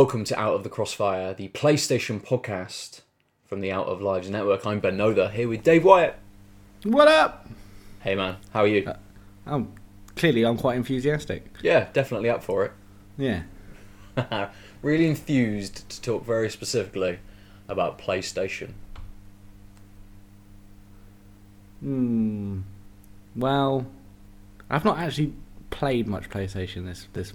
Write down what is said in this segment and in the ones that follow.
Welcome to Out of the Crossfire, the PlayStation podcast from the Out of Lives Network. I'm Ben Noda here with Dave Wyatt. What up? Hey man, how are you? I'm clearly I'm quite enthusiastic. yeah, definitely up for it. Yeah. really enthused to talk very specifically about PlayStation. Hmm. Well, I've not actually played much PlayStation this this.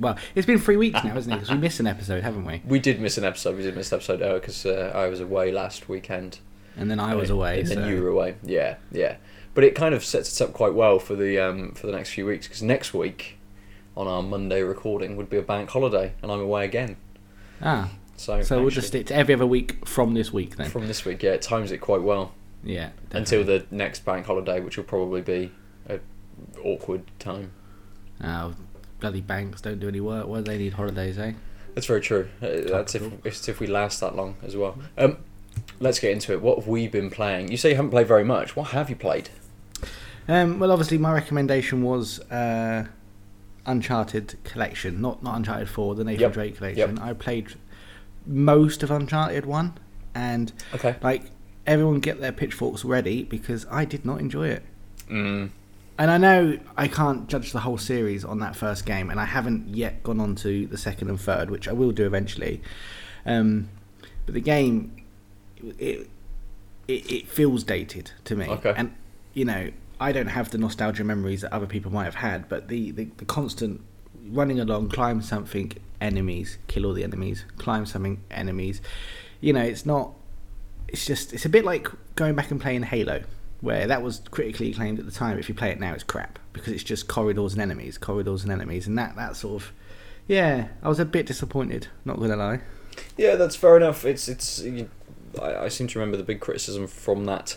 Well, it's been three weeks now, isn't it? Because we missed an episode, haven't we? We did miss an episode. We did miss an episode because uh, I was away last weekend. And then I was away. and so. then you were away. Yeah, yeah. But it kind of sets us up quite well for the um, for the next few weeks because next week, on our Monday recording, would be a bank holiday, and I'm away again. Ah. So So we'll just stick to every other week from this week then. from this week. Yeah, it times it quite well yeah. until the next bank holiday, which will probably be a awkward time. Oh, bloody banks don't do any work. Why do they need holidays, eh? That's very true. Uh, That's if it's if we last that long as well. Um, let's get into it. What have we been playing? You say you haven't played very much. What have you played? Um, well, obviously, my recommendation was uh, Uncharted Collection, not not Uncharted Four, the Nathan Yep, Drake Collection. I played most of Uncharted One, and Okay. like everyone get their pitchforks ready because I did not enjoy it. Mm, And I know I can't judge the whole series on that first game, and I haven't yet gone on to the second and third, which I will do eventually. Um, but the game, it, it it feels dated to me, Okay. and you know I don't have the nostalgia memories that other people might have had, but the, the, the constant running along, climb something, enemies, kill all the enemies, climb something, enemies. You know, it's not. It's just it's a bit like going back and playing Halo where that was critically acclaimed at the time. If you play it now, it's crap because it's just corridors and enemies, corridors and enemies, and that that sort of yeah. I was a bit disappointed, not gonna lie. Yeah, that's fair enough. It's it's. You, I, I seem to remember the big criticism from that.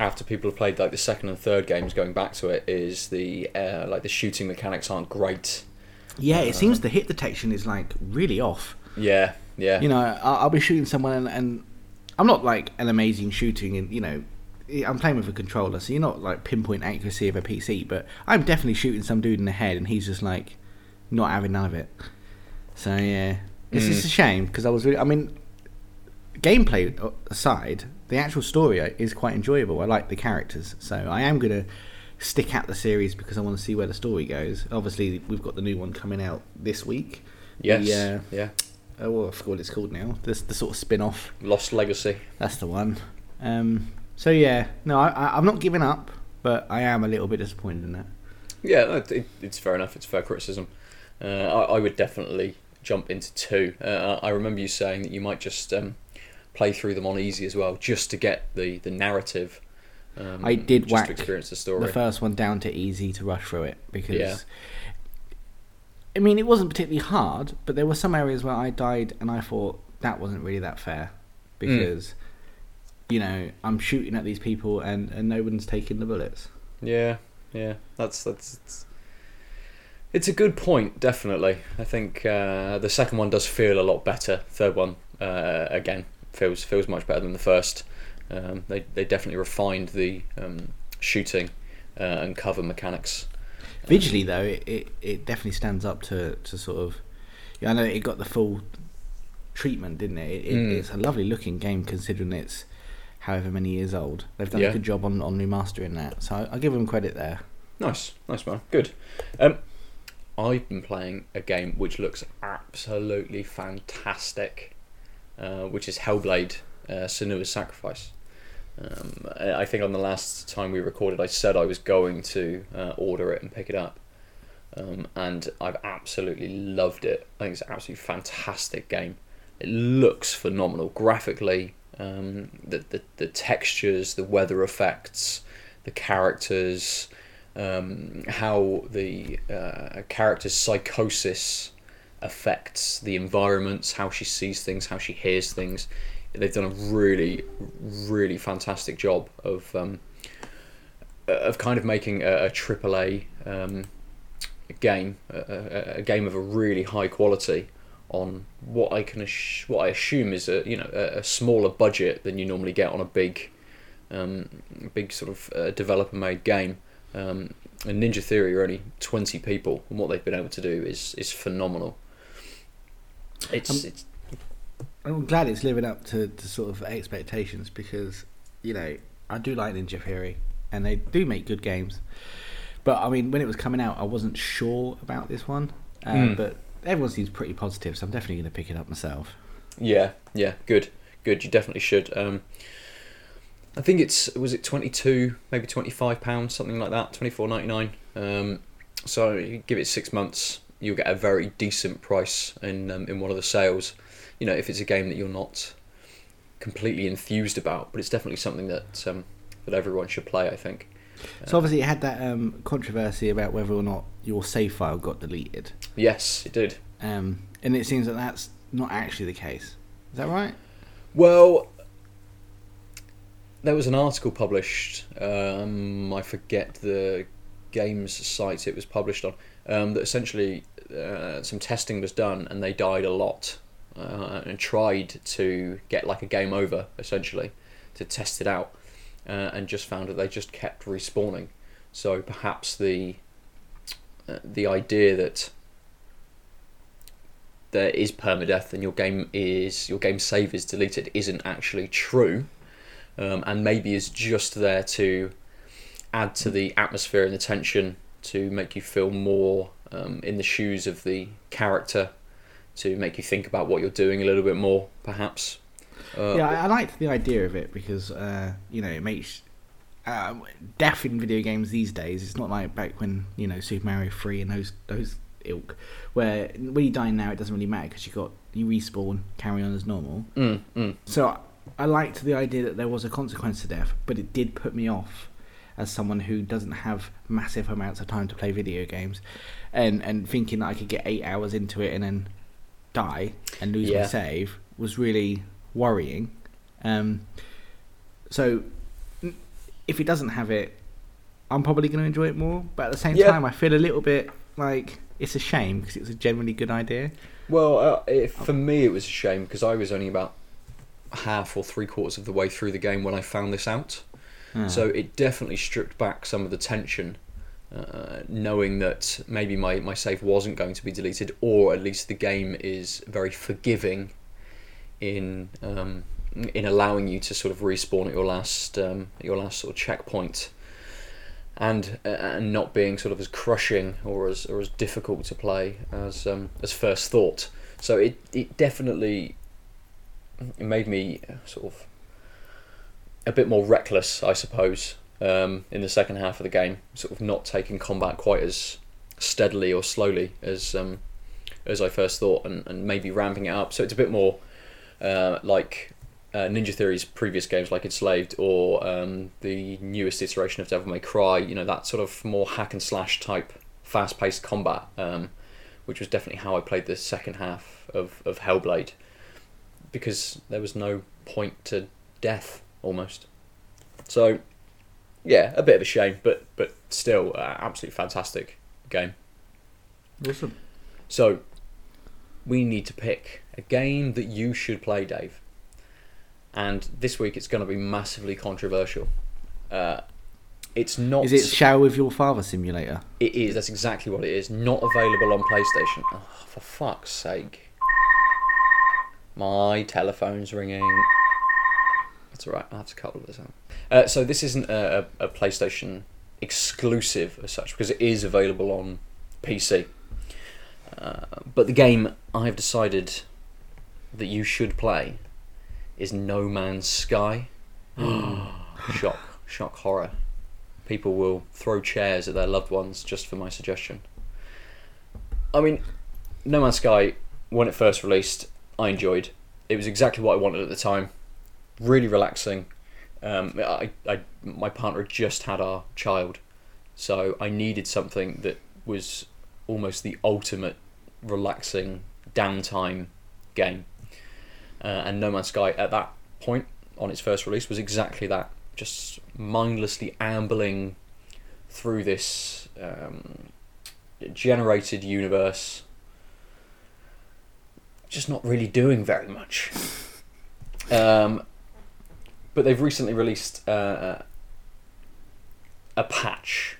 After people have played like the second and third games, going back to it, is the uh, like the shooting mechanics aren't great. Yeah, it seems the hit detection is like really off. Yeah, yeah, You know, I'll, I'll be shooting someone, and, and I'm not like an amazing shooting, and you know. I'm playing with a controller, so you're not like pinpoint accuracy of a PC, but I'm definitely shooting some dude in the head, and he's just like not having none of it. So yeah, it's Mm. just a shame because I was really. I mean, gameplay aside, the actual story is quite enjoyable. I like the characters, so I am gonna stick at the series because I want to see where the story goes. Obviously, we've got the new one coming out this week. yes, The, uh, yeah. oh, well, I forgot what it's called now. This the sort of spin off. Lost Legacy. That's the one. Um, so yeah, no, I, I'm not giving up, but I am a little bit disappointed in that. Yeah, it, it's fair enough. It's fair criticism. Uh, I, I would definitely jump into two. Uh, I remember you saying that you might just um, play through them on easy as well, just to get the the narrative. Um, I did just whack to experience the story. The first one down to easy to rush through it because. Yeah. I mean, it wasn't particularly hard, but there were some areas where I died and I thought that wasn't really that fair because, you know, I'm shooting at these people and, and no one's taking the bullets. Yeah, yeah, that's that's. It's, it's a good point, definitely. I think uh, the second one does feel a lot better. Third one, uh, again, feels feels much better than the first. Um, they they definitely refined the um, shooting uh, and cover mechanics. Visually, though, it, it, it definitely stands up to, to sort of. Yeah, I know it got the full treatment, didn't it? it, it Mm. It's a lovely looking game considering it's however many years old. They've done Yeah. a good job on, on remastering that, so I, I'll give them credit there. Nice, nice man, good. Um, I've been playing a game which looks absolutely fantastic, uh, which is Hellblade: uh, Senua's Sacrifice. Um, I I think on the last time we recorded, I said I was going to uh, order it and pick it up, um, and I've absolutely loved it. I think it's an absolutely fantastic game. It looks phenomenal graphically. Um, the, the the textures, the weather effects, the characters, um, how the uh, character's psychosis affects the environments, how she sees things, how she hears things. They've done a really, really fantastic job of um, of kind of making a, a AAA um, game, a, a game of a really high quality on what I can ass- what I assume is a you know a, a smaller budget than you normally get on a big um, big sort of uh, developer made game. Um, and Ninja Theory are only twenty people, and what they've been able to do is is phenomenal. It's Um, it's I'm glad it's living up to, to sort of expectations because you know I do like Ninja Theory and they do make good games. But I mean, when it was coming out, I wasn't sure about this one. Uh, Mm. But everyone seems pretty positive, so I'm definitely going to pick it up myself. yeah yeah good good. You definitely should. Um, I think it's was it twenty two maybe twenty five pounds something like that twenty four ninety nine. Um, so give it six months, you'll get a very decent price in um, in one of the sales. You know if it's a game that you're not completely enthused about, but it's definitely something that um, that everyone should play. I think. So obviously, it had that um, controversy about whether or not your save file got deleted, Yes, it did. um, and it seems that that's not actually the case. Is that right? Well, there was an article published. Um, I forget the games site it was published on. Um, that essentially uh, some testing was done, and they died a lot, uh, and tried to get like a game over essentially to test it out, uh, and just found that they just kept respawning. So perhaps the uh, the idea that there is permadeath and your game is your game save is deleted isn't actually true, um, and maybe is just there to add to the atmosphere and the tension to make you feel more um, in the shoes of the character, to make you think about what you're doing a little bit more, perhaps. Uh, yeah, I, I liked the idea of it because uh, you know it makes uh, death in video games these days. It's not like back when you know Super Mario Three and those those ilk, where when you die now it doesn't really matter because you got you respawn, carry on as normal. Mm, mm, So I liked the idea that there was a consequence to death, but it did put me off as someone who doesn't have massive amounts of time to play video games, and and thinking that I could get eight hours into it and then die and lose my save was really worrying. Um, so if it doesn't have it, I'm probably going to enjoy it more. But at the same Yeah. time, I feel a little bit like it's a shame because it was a genuinely good idea. Well, uh, it, for me, it was a shame because I was only about half or three quarters of the way through the game when I found this out. Ah. So it definitely stripped back some of the tension, uh, knowing that maybe my, my save wasn't going to be deleted, or at least the game is very forgiving in um, in allowing you to sort of respawn at your last um, your last sort of checkpoint, and uh, and not being sort of as crushing or as or as difficult to play as um, as first thought. So it it definitely it made me sort of a bit more reckless, I suppose, um, in the second half of the game. Sort of not taking combat quite as steadily or slowly as um, as I first thought, and, and maybe ramping it up. So it's a bit more uh, like uh, Ninja Theory's previous games, like Enslaved, or um, the newest iteration of Devil May Cry. You know that sort of more hack and slash type, fast paced combat, um, which was definitely how I played the second half of of Hellblade, because there was no point to death almost. So, yeah, a bit of a shame, but but still, uh, absolutely fantastic game. awesome. So, we need to pick a game that you should play, Dave. And this week it's going to be massively controversial. Uh, it's not. Is it Shower with Your Father Simulator? It is. That's exactly what it is. Not available on PlayStation. Oh, for fuck's sake! My telephone's ringing. That's all right. I have to cut all of this out. Uh, so this isn't a, a PlayStation exclusive as such because it is available on PC. Uh, but the game I've decided that you should play is No Man's Sky. shock, shock, horror. People will throw chairs at their loved ones just for my suggestion. I mean, No Man's Sky, when it first released, I enjoyed. It was exactly what I wanted at the time. Really relaxing. Um, I, I, my partner had just had our child, so I needed something that was almost the ultimate relaxing downtime game. Uh, and No Man's Sky at that point on its first release was exactly that. Just mindlessly ambling through this um, generated universe, just not really doing very much. Um, but they've recently released uh, a patch,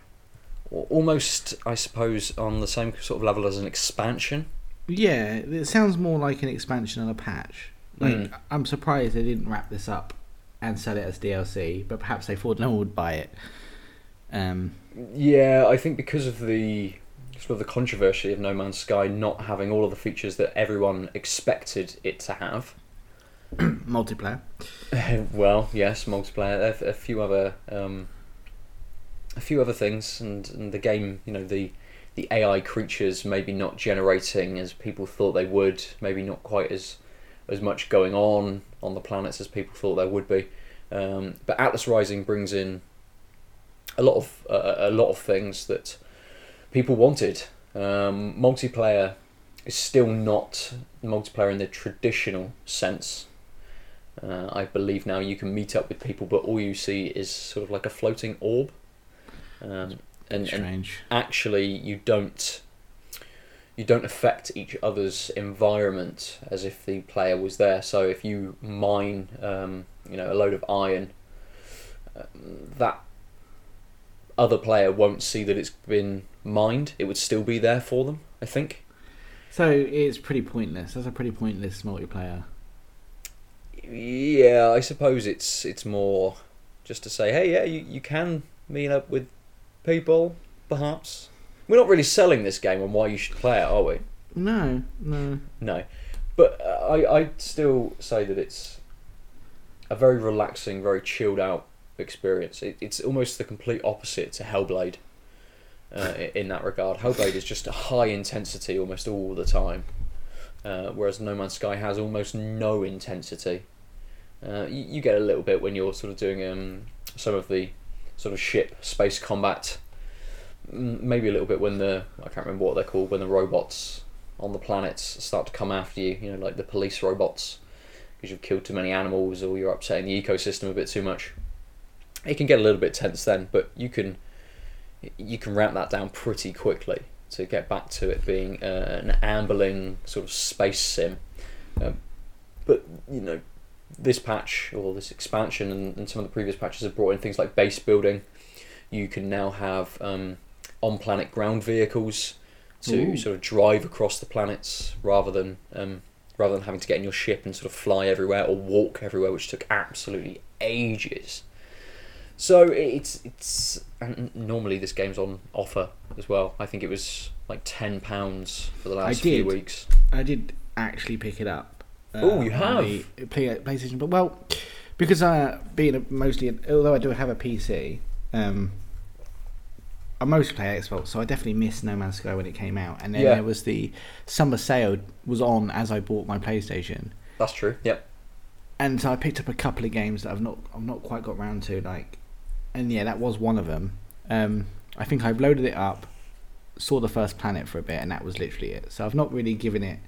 almost, I suppose, on the same sort of level as an expansion Yeah, it sounds more like an expansion and a patch. Like Mm. I'm surprised they didn't wrap this up and sell it as DLC, but perhaps they thought no one would buy it. Um, Yeah, I think because of the sort of the controversy of No Man's Sky not having all of the features that everyone expected it to have. multiplayer. well, yes, multiplayer, a, a few other, um, a few other things, and, and the game, you know, the the AI creatures maybe not generating as people thought they would, maybe not quite as as much going on on the planets as people thought there would be. Um, but Atlas Rising brings in a lot of uh, a lot of things that people wanted. Um, multiplayer is still not multiplayer in the traditional sense. Uh, I believe now you can meet up with people, but all you see is sort of like a floating orb. Um, and, and actually, you don't you don't affect each other's environment as if the player was there. So if you mine, um, you know, a load of iron, um, that other player won't see that it's been mined. It would still be there for them. I think. So it's pretty pointless. That's a pretty pointless multiplayer. Yeah, I suppose it's it's more just to say, hey, yeah, you, you can meet up with people, perhaps. We're not really selling this game on why you should play it, are we? No, no. No, but uh, I I still say that it's a very relaxing, very chilled out experience. It, it's almost the complete opposite to Hellblade. Uh, in that regard, Hellblade is just a high intensity almost all the time, uh, whereas No Man's Sky has almost no intensity. Uh, you, you get a little bit when you're sort of doing um, some of the sort of ship space combat. Maybe a little bit when the I can't remember what they're called when the robots on the planets start to come after you. You know, like the police robots because you've killed too many animals or you're upsetting the ecosystem a bit too much. It can get a little bit tense then, but you can you can ramp that down pretty quickly to get back to it being uh, an ambling sort of space sim. Um, but you know, this patch or this expansion and, and some of the previous patches have brought in things like base building. You can now have um, on-planet ground vehicles to Ooh. sort of drive across the planets rather than um, rather than having to get in your ship and sort of fly everywhere or walk everywhere, which took absolutely ages. So it's it's and normally this game's on offer as well. I think it was like ten pounds for the last few weeks. I did actually pick it up. Uh, Oh, you have? the play, PlayStation, but well, because I being a, mostly, although I do have a PC, um, I mostly play Xbox, so I definitely missed No Man's Sky when it came out. And then Yeah. there was the summer sale was on as I bought my PlayStation, That's true. Yep. and so I picked up a couple of games that I've not I've not quite got round to, like, and yeah, that was one of them. Um, I think I've loaded it up, saw the first planet for a bit, and that was literally it. So I've not really given it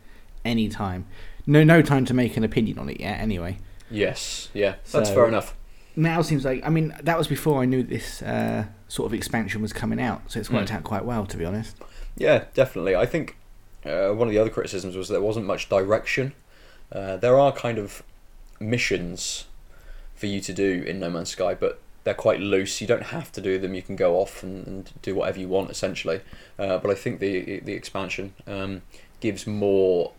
any time. No, no time to make an opinion on it yet. Anyway, Yes. Yeah. That's So- fair enough. now seems like I mean that was before I knew this uh, sort of expansion was coming out, so it's worked Mm. out quite well to be honest. Yeah, definitely. I think uh, one of the other criticisms was there wasn't much direction. Uh, there are kind of missions for you to do in No Man's Sky, but they're quite loose. You don't have to do them. You can go off and, and do whatever you want, essentially. Uh, but I think the the expansion um, gives more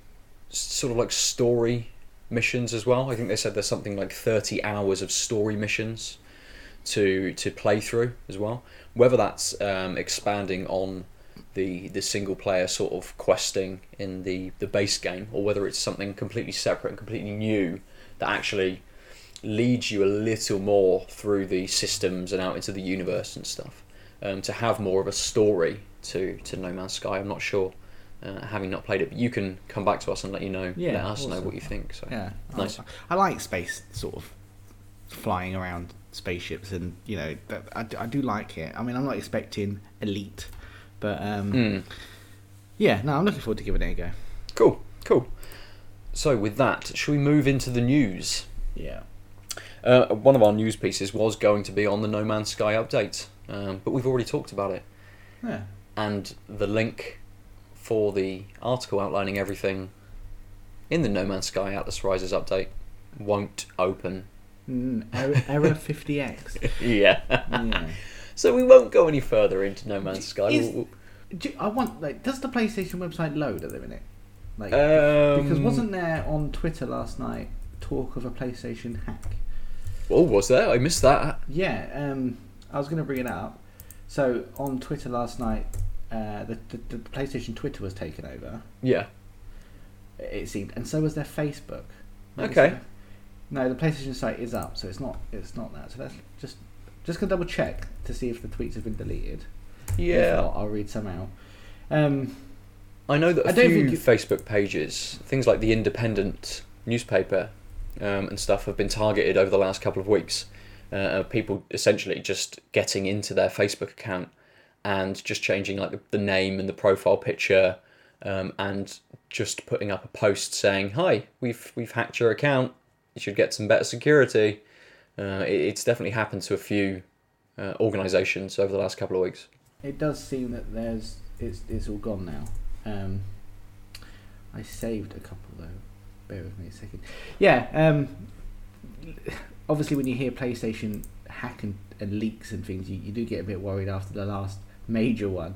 sort of like story missions as well. I think they said there's something like 30 hours of story missions to to play through as well. Whether that's um, expanding on the the single player sort of questing in the the base game, or whether it's something completely separate and completely new that actually leads you a little more through the systems and out into the universe and stuff. Um, to have more of a story to to No Man's Sky, I'm not sure. Uh, having not played it, but you can come back to us and let you know. Yeah, let us know what you think. So Yeah, Nice. I, I like space sort of flying around spaceships, and you know I, I, do like it. I mean, I'm not expecting elite, but um, Mm. yeah, no, I'm looking forward to giving it a go. Cool, cool. So with that, shall we move into the news? Yeah. Uh, one of our news pieces was going to be on the No Man's Sky update, um, but we've already talked about it. Yeah. And the link for the article outlining everything in the No Man's Sky Atlas Rises update won't open. Mm, error, error 50x. yeah. Yeah. so we won't go any further into No Man's Sky. Is- We'll- I want like, does the PlayStation website load at the minute? Like Um, because wasn't there on Twitter last night talk of a PlayStation hack? Oh, was there? I missed that. Yeah, um, I was going to bring it up. So on Twitter last night, uh, the, the the PlayStation Twitter was taken over. Yeah. It seemed, and so was their Facebook. Me Okay. No, the PlayStation site is up, so it's not. It's not that. So let's just just gonna double check to see if the tweets have been deleted. If Yeah. not, I'll read some out. Um, I know that a I few Facebook pages, things like the Independent newspaper um, and stuff, have been targeted over the last couple of weeks. Uh, people essentially just getting into their Facebook account and just changing like the, name and the profile picture, um, and just putting up a post saying, "Hi, we've we've hacked your account. You should get some better security." Uh, it, it's definitely happened to a few uh, organisations over the last couple of weeks. it does seem that there's it's it's all gone now. Um, I saved a couple though. Bear with me a second. Yeah. Um, obviously, when you hear PlayStation hack and, and leaks and things, you, you do get a bit worried after the last major one.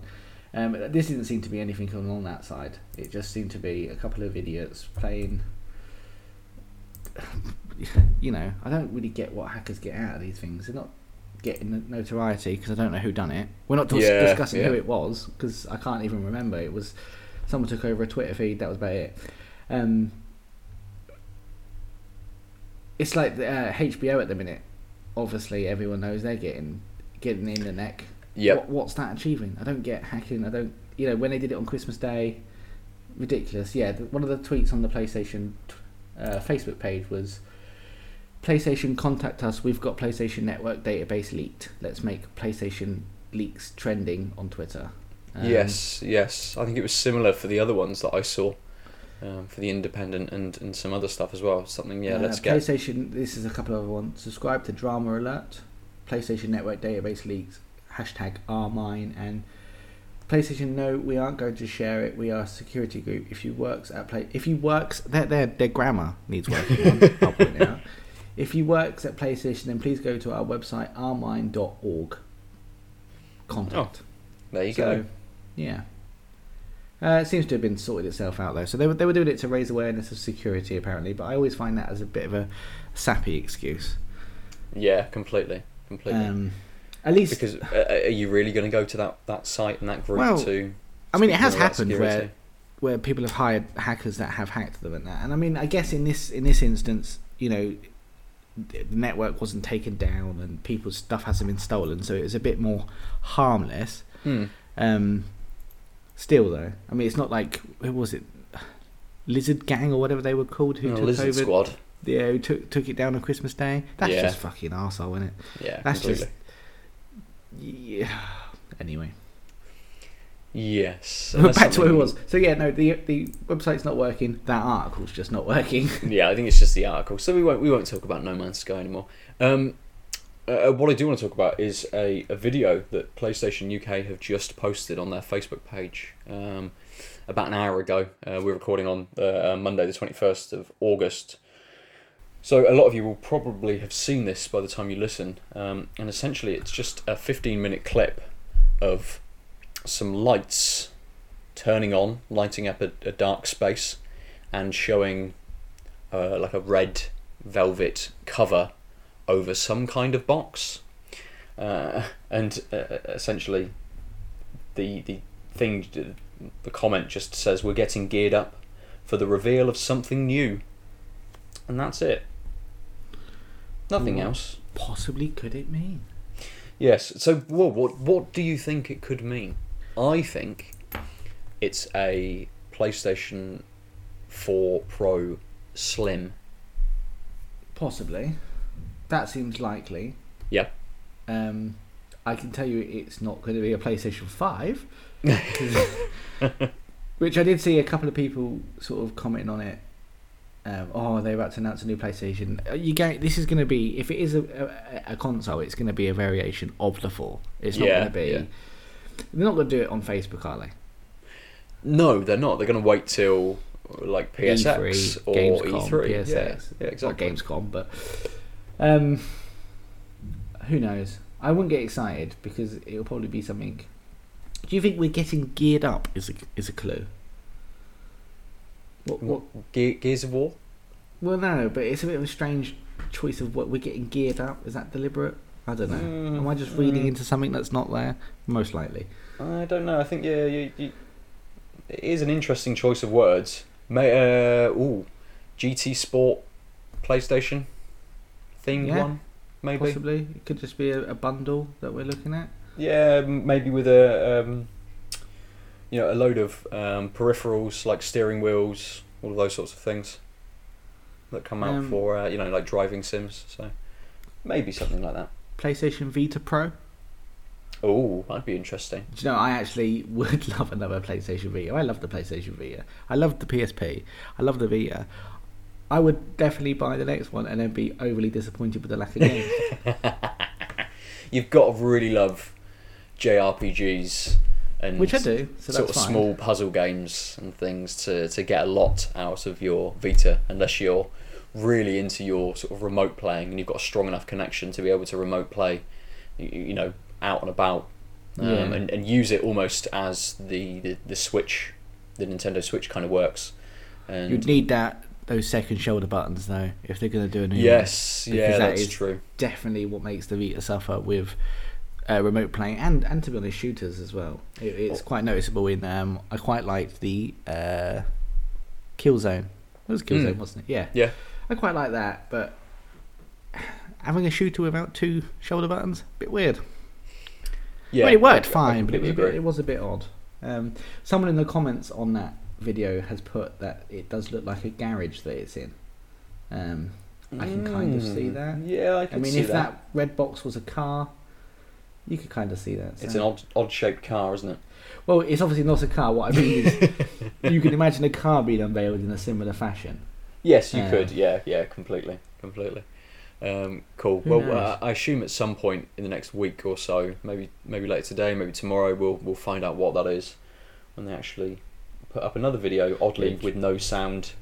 Um, this didn't seem to be anything along that side. It just seemed to be a couple of idiots playing. You know, I don't really get what hackers get out of these things. They're not getting notoriety because I don't know who done it. We're not dis- Yeah, discussing who it was because I can't even remember. It was someone took over a Twitter feed. That was about it. Um, it's like the, uh, HBO at the minute. Obviously, everyone knows they're getting getting in the neck. Yep. What, what's that achieving? I don't get hacking. I don't. You know, when they did it on Christmas Day, ridiculous. Yeah, one of the tweets on the PlayStation uh, Facebook page was. PlayStation contact us. We've got PlayStation Network database leaked. Let's make PlayStation leaks trending on Twitter. Um, yes, yes. I think it was similar for the other ones that I saw, um, for the Independent and, and some other stuff as well. Something, yeah. Uh, let's get. PlayStation. This is a couple of other ones. Subscribe to Drama Alert. PlayStation Network database leaks. Hashtag OurMine and PlayStation. No, we aren't going to share it. We are a security group. If you works at play, if you works, their their their grammar needs working. on, I'll point out. If you works at PlayStation, then please go to our website rmine.org. Contact. There you so, go. yeah. Uh, it seems to have been sorted itself out though. So they were they were doing it to raise awareness of security apparently, but I always find that as a bit of a sappy excuse. Yeah, completely, completely. Um, at least, because uh, are you really going to go to that, that site and that group Well, to? I mean, it has happened where where people have hired hackers that have hacked them and that. And I mean, I guess in this in this instance, you know, the network wasn't taken down and people's stuff hasn't been stolen, so it was a bit more harmless. Hmm. Um, still though, I mean, it's not like who was it, Lizard Gang or whatever they were called, who Oh, took Lizard over. Squad. Yeah, who took took it down on Christmas Day. That's Yeah. just fucking arsehole, isn't it? Yeah, That's completely. just yeah. Anyway, Yes. back that's to where it was. So yeah, no, the the website's not working. That article's just not working. Yeah, I think it's just the article. So we won't we won't talk about No Man's Sky anymore. Um, uh, what I do want to talk about is a, a video that PlayStation UK have just posted on their Facebook page um, about an hour ago. Uh, we're recording on uh, Monday, the twenty first of August. So a lot of you will probably have seen this by the time you listen, um, and essentially it's just a fifteen minute clip of some lights turning on, lighting up a, a dark space, and showing uh, like a red velvet cover over some kind of box, uh, and uh, essentially the the thing the comment just says we're getting geared up for the reveal of something new, and that's it. Nothing What else. Possibly could it mean? Yes. So, well, what what do you think it could mean? I think it's a PlayStation 4 Pro Slim. Possibly. That seems likely. Yeah. Um, I can tell you it's not going to be a PlayStation Five, which I did see a couple of people sort of commenting on it. Um, oh, they're about to announce a new PlayStation. You go. This is going to be if it is a, a, a console, it's going to be a variation of the four. It's not Yeah, going to be. yeah. They're not going to do it on Facebook, are they? No, they're not. They're going to wait till like PSX E3, or Gamescom, E3. PSX. Yeah, yeah, Not exactly. Gamescom, but um, who knows? I wouldn't get excited because it'll probably be something. Do you think we're getting geared up? Is a is a clue? What, what? Ge- Gears of War. Well, no, but it's a bit of a strange choice of what we're getting geared up. Is that deliberate? I don't know. Mm, Am I just reading mm. into something that's not there? Most likely. I don't know. I think yeah, you, you, it is an interesting choice of words. May uh, ooh, GT Sport, PlayStation, themed Yeah, one, maybe. Possibly. It could just be a, a bundle that we're looking at. Yeah, maybe with a um, you know a load of um, peripherals like steering wheels, all of those sorts of things that come out Um, for uh, you know like driving sims. So maybe something like that. PlayStation Vita Pro. Oh, that'd be interesting. Do you know, I actually would love another PlayStation Vita. I love the PlayStation Vita. I love the PSP. I love the Vita. I would definitely buy the next one and then be overly disappointed with the lack of games. You've got to really love JRPGs and Which I do, so sort of fine. small puzzle games and things to, to get a lot out of your Vita, unless you're really into your sort of remote playing and you've got a strong enough connection to be able to remote play, you, you know, out and about, um, Yeah. and, and use it almost as the, the, the Switch, the Nintendo Switch kind of works. And You'd need that those second shoulder buttons though if they're going to do a new one. yes, because yeah, that that's is- true. Definitely what makes the Vita suffer with uh, remote playing and and to be honest shooters as well. It, it's Oh. quite noticeable in um I quite liked the uh, Killzone. It was Killzone, Mm. wasn't it? Yeah. Yeah. I quite like that, but having a shooter without two shoulder buttons, a bit weird. Yeah, I mean, it worked I- I fine, but it was, a bit, it was a bit odd. Um, someone in the comments on that video has put that it does look like a garage that it's in. Um, I can kind of see Mm, that. Yeah, I can. I mean, if that. that. red box was a car, you could kind of see that. It's an odd, odd shaped car, isn't it? Well, it's obviously not a car. What I mean is, you can imagine a car being unveiled in a similar fashion. Yes, you Um, could. Yeah, yeah, completely, completely. Um, cool. Well, uh, I assume at some point in the next week or so, maybe maybe later today, maybe tomorrow, we'll we'll find out what that is when they actually put up another video, oddly with no sound,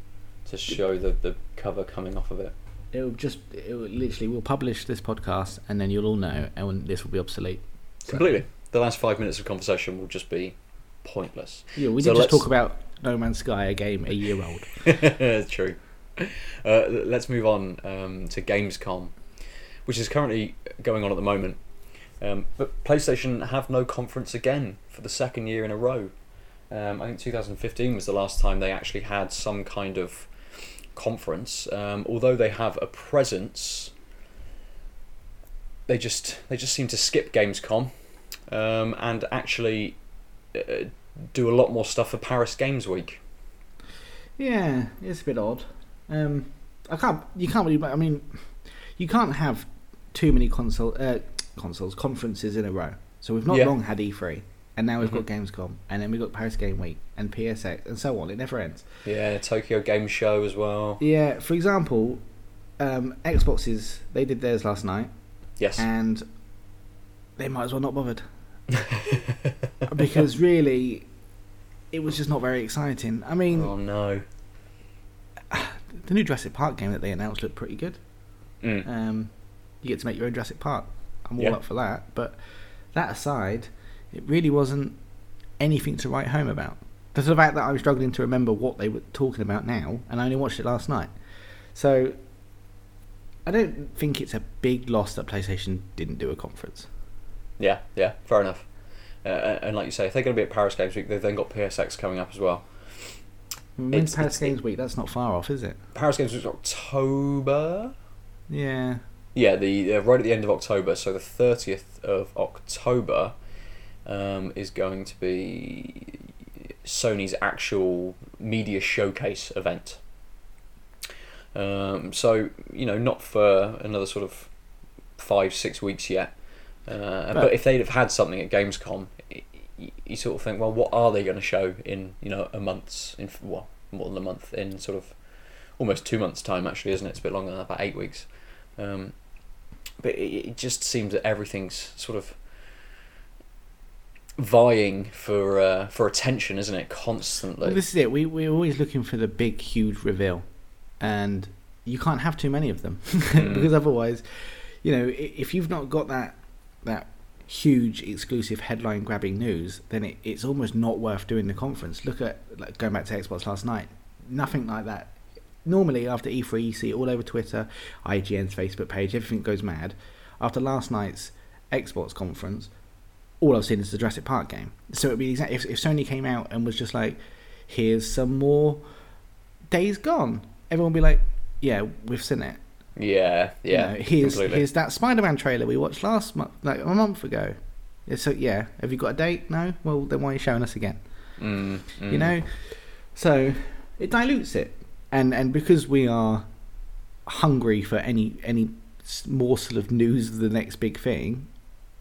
to show the the cover coming off of it. It will just, it will literally, we'll publish this podcast, and then you'll all know, and this will be obsolete. So- Completely. The last five minutes of conversation will just be pointless. Yeah, we So did just talk about No Man's Sky, a game a year old. True. Uh, let's move on um, to Gamescom, which is currently going on at the moment. Um, but PlayStation have no conference again for the second year in a row. Um, I think 2015 was the last time they actually had some kind of conference. Um, although they have a presence, they just they just seem to skip Gamescom um, and actually uh, do a lot more stuff for Paris Games Week. Yeah, it's a bit odd. Um, I can't. You can't really. I mean, you can't have too many console uh, consoles conferences in a row. So we've not Yeah. long had E3, and now we've Mhm. got Gamescom, and then we've got Paris Game Week and PSX, and so on. It never ends. Yeah, Tokyo Game Show as well. Yeah. For example, um, Xboxes they did theirs last night, Yes. and they might as well not bothered because really, it was just not very exciting. I mean, oh no. the new Jurassic Park game that they announced looked pretty good. Mm. Um, you get to make your own Jurassic Park. I'm all Yeah. up for that. But that aside, it really wasn't anything to write home about. There's the fact that I was struggling to remember what they were talking about now, and I only watched it last night. So I don't think it's a big loss that PlayStation didn't do a conference. Yeah, yeah, fair enough. Uh, and like you say, if they're going to be at Paris Games Week, they've then got PSX coming up as well. When's It's- Paris it's- Games Week? That's not far off, is it? Paris Games Week's October. Yeah. Yeah, the uh, right at the end of October. So the thirtieth of October um, is going to be Sony's actual media showcase event. Um, so you know, not for another sort of five six weeks yet. Uh, but, if they'd have had something at Gamescom, y- y- you sort of think, well, what are they going to show in you know a month's in well more than a month in sort of almost two months time actually, isn't it? It's a bit longer than that, about eight weeks. Um, but it, it just seems that everything's sort of vying for uh, for attention, isn't it? Constantly. Well, this is it. We we're always looking for the big, huge reveal, and you can't have too many of them because otherwise, you know, if you've not got that that huge exclusive headline grabbing news, then it, it's almost not worth doing the conference. Look at like going back to Xbox last night. nothing like that. Normally, after E3, you see all over Twitter, IGN's Facebook page, everything goes mad. After last night's Xbox conference, all I've seen is the Jurassic Park game. So it'd be exact if, if Sony came out and was just like, "Here's some more Days Gone," everyone would be like, "Yeah, we've seen it." Yeah, You yeah. know, here's completely. here's that Spider-Man trailer we watched last month, like a month ago. So yeah, have you got a date? No. Well, then why are you showing us again? Mm, You mm. know, so it dilutes it, and and because we are hungry for any any s- morsel of news of the next big thing,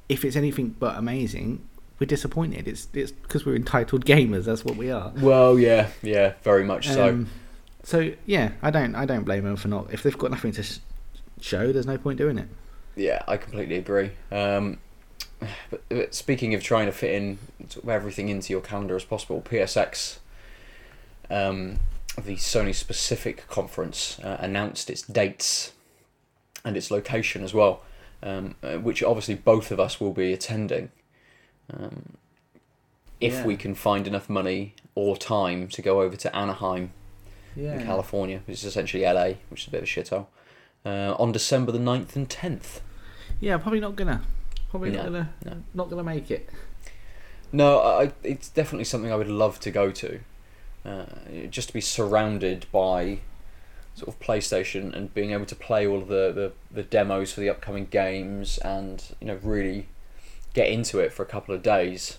if it's anything but amazing, we're disappointed. It's it's because we're entitled gamers. That's what we are. Well, yeah, yeah, very much so. Um, so yeah, I don't I don't blame them for not. If they've got nothing to sh- show, there's no point doing it. Yeah, I completely agree. Um, but, but speaking of trying to fit in sort of everything into your calendar as possible, PSX, um, the Sony specific conference, uh, announced its dates and its location as well, um, uh, which obviously both of us will be attending. Um, if Yeah. we can find enough money or time to go over to Anaheim in California, which is essentially LA, which is a bit of a shithole, uh, on December the 9th and 10th. Yeah, probably not gonna. Probably No, not gonna. no. Not gonna make it. No, I, it's definitely something I would love to go to. Uh, just to be surrounded by sort of PlayStation and being able to play all of the, the, the demos for the upcoming games and you know really get into it for a couple of days.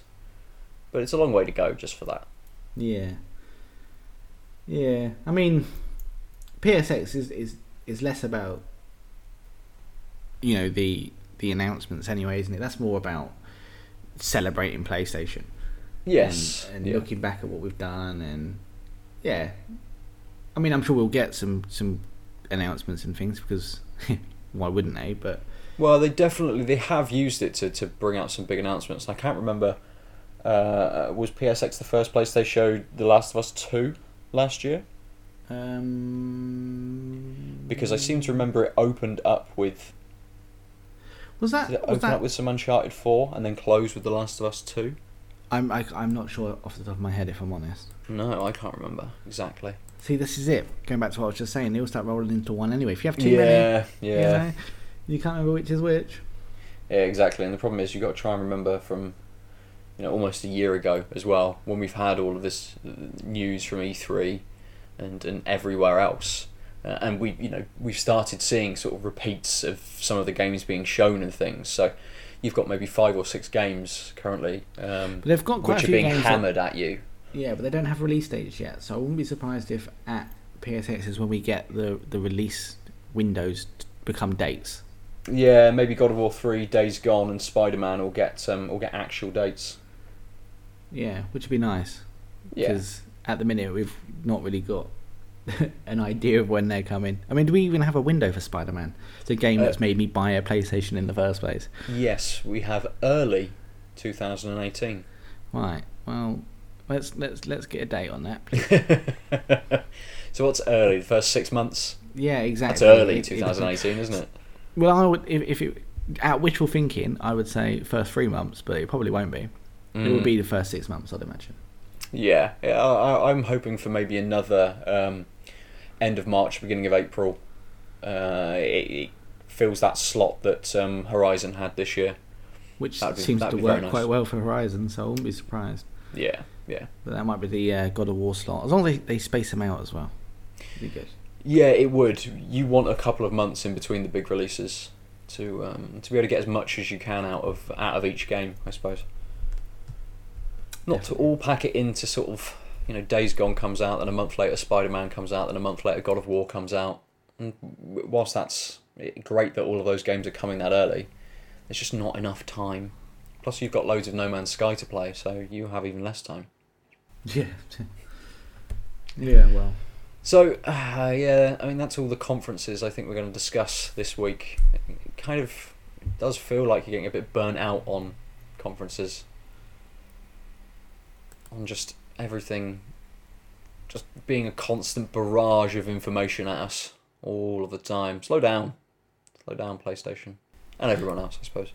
But it's a long way to go just for that. Yeah. Yeah. I mean, PSX is is is less about you know the the announcements anyway, isn't it? That's more about celebrating PlayStation. Yes. And, and yeah. looking back at what we've done and yeah. I mean, I'm sure we'll get some some announcements and things because why wouldn't they? But Well, they definitely they have used it to, to bring out some big announcements. I can't remember. Uh, was PSX the first place they showed The Last of Us Two last year? um Because I seem to remember it opened up with was that did it was open that up with some Uncharted Four and then close with The Last of Us Two. I'm I, I'm not sure off the top of my head if I'm honest. No, I can't remember exactly. See, this is it. Going back to what I was just saying, they all start rolling into one anyway. If you have too many, yeah, you, yeah, know, you can't remember which is which. yeah, exactly. And the problem is, you've got to try and remember from, you know, almost a year ago as well, when we've had all of this news from E3, and and everywhere else, uh, and we, you know, we've started seeing sort of repeats of some of the games being shown and things. So, you've got maybe five or six games currently, um, But they've got quite which a are being games. that- hammered at you. Yeah, but they don't have release dates yet. So I wouldn't be surprised if at PSX is when we get the the release windows become dates. Yeah, maybe God of War Three, Days Gone, and Spider Man will get um will get actual dates. Yeah, which would be nice. Yeah. Because at the minute we've not really got an idea of when they're coming. I mean, do we even have a window for Spider Man? It's a game Uh, that's made me buy a PlayStation in the first place. Yes, we have early 2018. Right. Well, let's let's let's get a date on that. please. so what's early? The first six months? Yeah, exactly. That's early It- it doesn't- 2018, isn't it? Well, I would if, if it out wishful thinking, I would say first three months, but it probably won't be. It will Mm. be the first six months, I'd imagine. Yeah, yeah. I, I- I'm hoping for maybe another um, end of March, beginning of April. Uh, it, it fills that slot that um, Horizon had this year. Which be- seems to work nice. quite well for Horizon, so I wouldn't be surprised. Yeah, yeah. But that might be the uh, God of War slot, as long as they, they space them out as well. Be good. Yeah, it would. You want a couple of months in between the big releases to um, to be able to get as much as you can out of out of each game, I suppose. Not to all pack it into sort of you know Days Gone comes out, then a month later Spider Man comes out, then a month later God of War comes out. And whilst that's great that all of those games are coming that early, there's just not enough time. Plus, you've got loads of No Man's Sky to play, so you have even less time. Yeah. yeah, well. So, uh, yeah, I mean, that's all the conferences I think we're going to discuss this week. It kind of does feel like you're getting a bit burnt out on conferences. On just everything, just being a constant barrage of information at us all of the time. Slow down. Slow down, PlayStation. And everyone else, I suppose.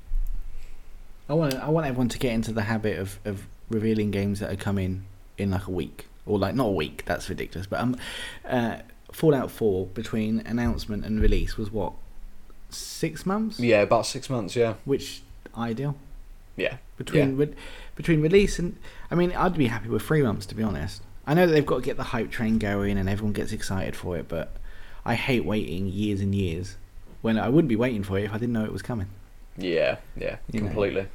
I want I want everyone to get into the habit of, of revealing games that are coming in like a week. or like not a week. That's ridiculous. But um, uh, Fallout Four between announcement and release was what six months, Yeah, about six months. Yeah, which ideal yeah, between re- between release and I mean I'd be happy with three months to be honest. I know that they've got to get the hype train going and everyone gets excited for it, but I hate waiting years and years when I wouldn't be waiting for it if I didn't know it was coming. yeah, yeah, You know.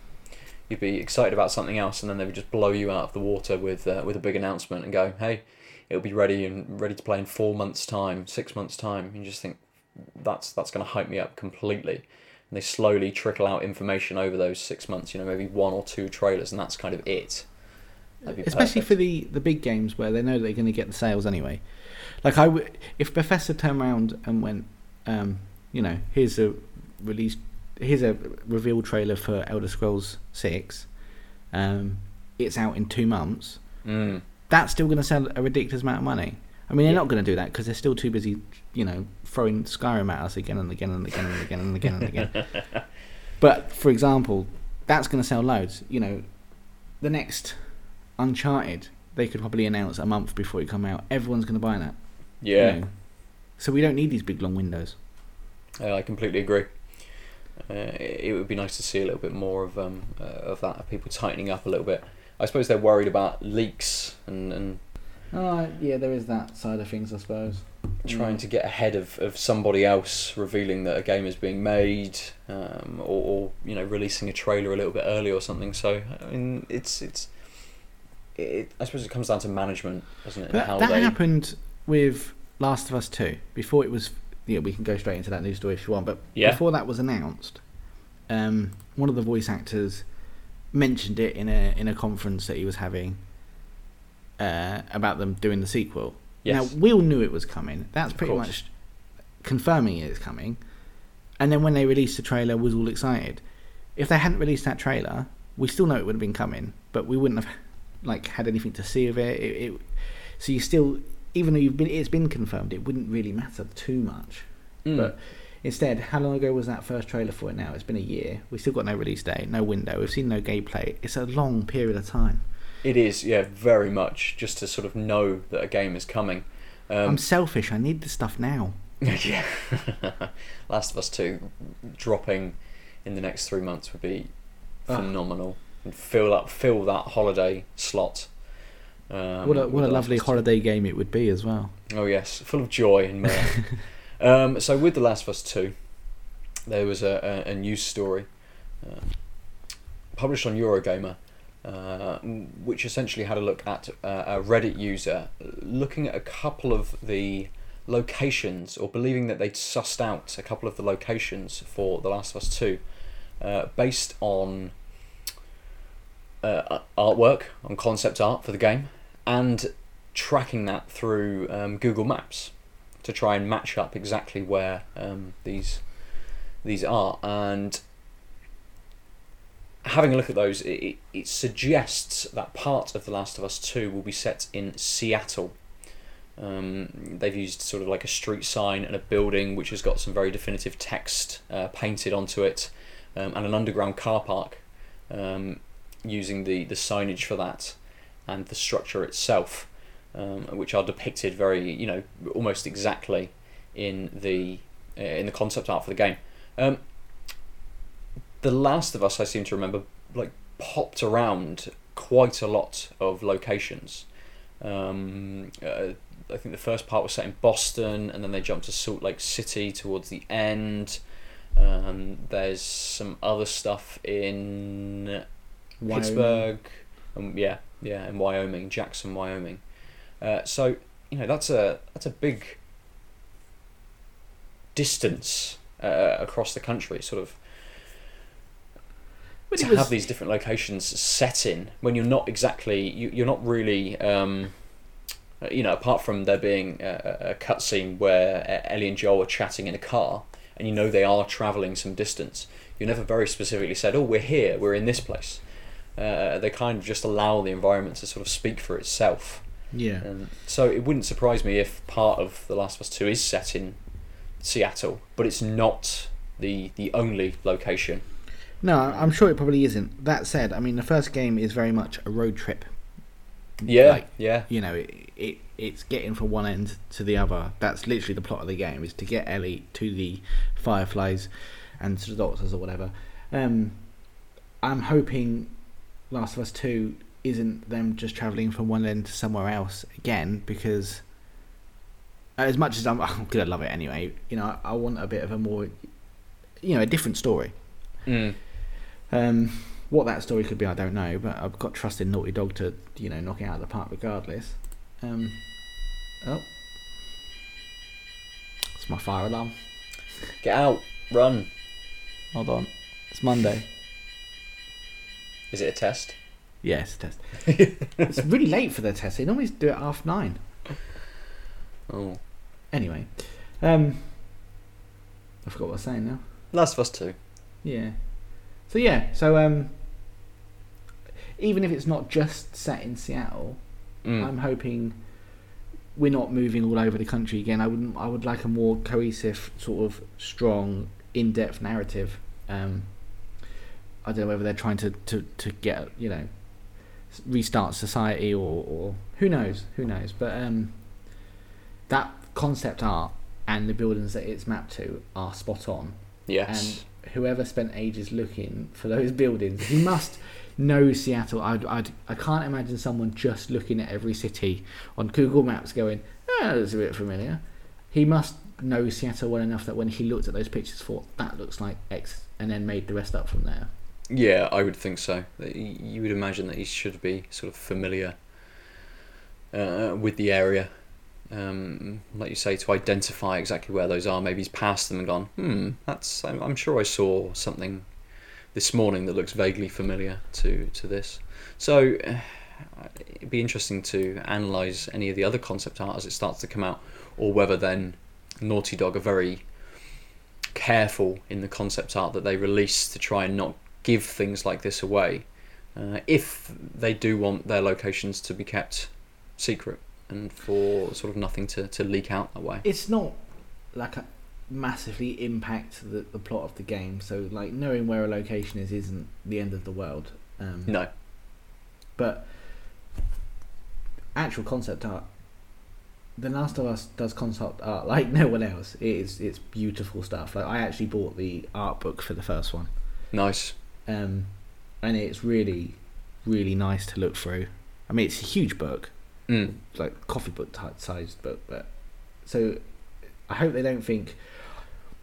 You'd be excited about something else, and then they would just blow you out of the water with uh, with a big announcement and go, "Hey, it'll be ready and ready to play in four months' time, six months' time." You just think that's that's going to hype me up completely. And they slowly trickle out information over those six months. You know, maybe one or two trailers, and that's kind of it. Especially perfect. for the, the big games where they know they're going to get the sales anyway. Like I, w- if Bethesda turned around and went, um, you know, here's a release, here's a reveal trailer for Elder Scrolls Six, um, it's out in two months. Mm. That's still going to sell a ridiculous amount of money. I mean, they're Yeah. not going to do that because they're still too busy, you know, throwing Skyrim at us again and again and again and again and again and again. But for example, that's going to sell loads. You know, the next Uncharted, they could probably announce a month before it come out. Everyone's going to buy that. you Yeah, know. So we don't need these big long windows. Yeah, I completely agree. Uh, it it would be nice to see a little bit more of um, uh, of that, of people tightening up a little bit. I suppose they're worried about leaks and, and Oh yeah, there is that side of things, I suppose. trying to get ahead of, of somebody else revealing that a game is being made, um, or, or you know releasing a trailer a little bit early or something. So I mean, it's it's. It, I suppose it comes down to management, doesn't it? and That, how that they happened with Last of Us Two. Before it was, yeah, we can go straight into that news story if you want. But Yeah. before that was announced, um, one of the voice actors mentioned it in a in a conference that he was having uh, about them doing the sequel. Yes. Now we all knew it was coming. That's pretty much confirming it's coming. And then when they released the trailer, was all excited. If they hadn't released that trailer, we still know it would have been coming, but we wouldn't have like had anything to see of it. it, it so you still, even though you've been, it's been confirmed, it wouldn't really matter too much. Mm. But instead, how long ago was that first trailer for it? Now it's been a year. We've still got no release date, no window. We've seen no gameplay. It's a long period of time. It is, yeah, very much just to sort of know that a game is coming. Um, I'm selfish. I need the stuff now. yeah. Last of Us 2 dropping in the next three months would be phenomenal. And fill up, fill that holiday slot. Um, what a what a lovely of Us 2. holiday game it would be as well. Oh yes, full of joy and mirth. um, so with The Last of Us Two, there was a, a, a news story uh, published on Eurogamer, uh, which essentially had a look at uh, a Reddit user looking at a couple of the locations, or believing that they'd sussed out a couple of the locations for The Last of Us Two, uh, based on uh, artwork, on concept art for the game, and tracking that through um, Google Maps to try and match up exactly where um, these these are. And having a look at those, it, it, suggests that part of The Last of Us Two will be set in Seattle. Um, they've used sort of like a street sign and a building which has got some very definitive text uh, painted onto it, um, and an underground car park um, using the, the signage for that and the structure itself, um, which are depicted very, you know, almost exactly in the uh, in the concept art for the game. Um, the Last of Us, I seem to remember, like popped around quite a lot of locations. Um, uh, I think the first part was set in Boston, and then they jumped to Salt Lake City towards the end. Um, there's some other stuff in Wyoming. Pittsburgh, um, yeah, yeah, in Wyoming, Jackson, Wyoming. Uh, so you know that's a that's a big distance uh, across the country, sort of. But to was- have these different locations set in when you're not exactly you, you're not really um, uh, you know apart from there being a, a cutscene where Ellie and Joel are chatting in a car and you know they are traveling some distance you never very specifically said oh we're here we're in this place uh, they kind of just allow the environment to sort of speak for itself Yeah. so it wouldn't surprise me if part of The Last of Us 2 is set in Seattle but it's not the the only location No, I'm sure it probably isn't. That said, I mean, the first game is very much a road trip Yeah, Like, yeah, you know, it, it it's getting from one end to the other. That's literally the plot of the game: is to get Ellie to the Fireflies and to the Doctors or whatever. Um, I'm hoping Last of Us Two isn't them just traveling from one end to somewhere else again because. As much as I'm, I'm gonna love it anyway, you know, I, I want a bit of a more, you know, a different story. mm. Um, what that story could be, I don't know, but I've got trust in Naughty Dog to, you know, knock it out of the park regardless. Um, oh, it's my fire alarm. get out, run. Hold on, it's Monday. Is it a test? Yes, test. it's really late for their test. They normally do it half nine. Oh, Anyway, um, I forgot what I was saying now. Last of Us Two. Yeah. So yeah, so um, even if it's not just set in Seattle, Mm. I'm hoping we're not moving all over the country again. I would I would like a more cohesive, sort of strong, in-depth narrative. Um, I don't know whether they're trying to, to, to get you know restart society or, or who knows who knows. But um, that concept art and the buildings that it's mapped to are spot on. yes. And whoever spent ages looking for those buildings, he must know Seattle. I'd, I'd, I can't imagine someone just looking at every city on Google Maps going, oh, that looks a bit familiar. He must know Seattle well enough that when he looked at those pictures, thought, that looks like X, and then made the rest up from there. Yeah, I would think so. You would imagine that he should be sort of familiar uh, with the area, um, like you say, to identify exactly where those are. Maybe he's passed them and gone, hmm, that's. I'm, sure I saw something this morning that looks vaguely familiar to to this. So uh, it'd be interesting to analyze any of the other concept art as it starts to come out, or whether then Naughty Dog are very careful in the concept art that they release to try and not give things like this away uh, if they do want their locations to be kept secret and for sort of nothing to, to leak out that way. It's not like a massively impact the, the plot of the game, so like knowing where a location is isn't the end of the world. Um, No. But actual concept art, The Last of Us does concept art like no one else. It is it's beautiful stuff. Like I actually bought the art book for the first one, Nice. Um, and it's really, really nice to look through. I mean, it's a huge book, Mm. like coffee book type sized book, but so I hope they don't think,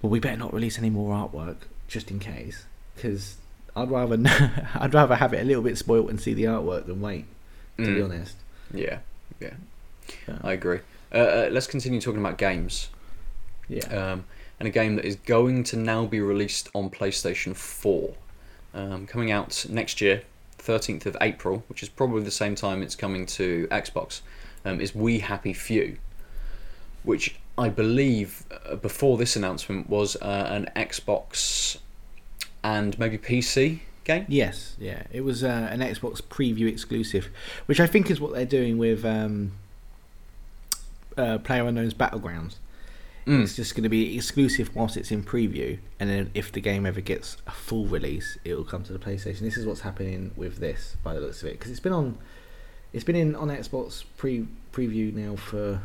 well, we better not release any more artwork just in case, because I'd rather I'd rather have it a little bit spoilt and see the artwork than wait. To be Mm. honest. Yeah, yeah, Yeah. I agree. Uh, uh, let's continue talking about games. Yeah. um, and a game that is going to now be released on PlayStation 4, um, coming out next year, 13th of April, which is probably the same time it's coming to Xbox, um, is We Happy Few, which I believe uh, before this announcement was uh, an Xbox and maybe PC game. Yes, yeah. It was uh, an Xbox preview exclusive, which I think is what they're doing with um, uh, PlayerUnknown's Battlegrounds. Mm. It's just going to be exclusive whilst it's in preview, and then if the game ever gets a full release, it will come to the PlayStation. This is what's happening with this, by the looks of it, because it's been on, it's been in on Xbox pre preview now for,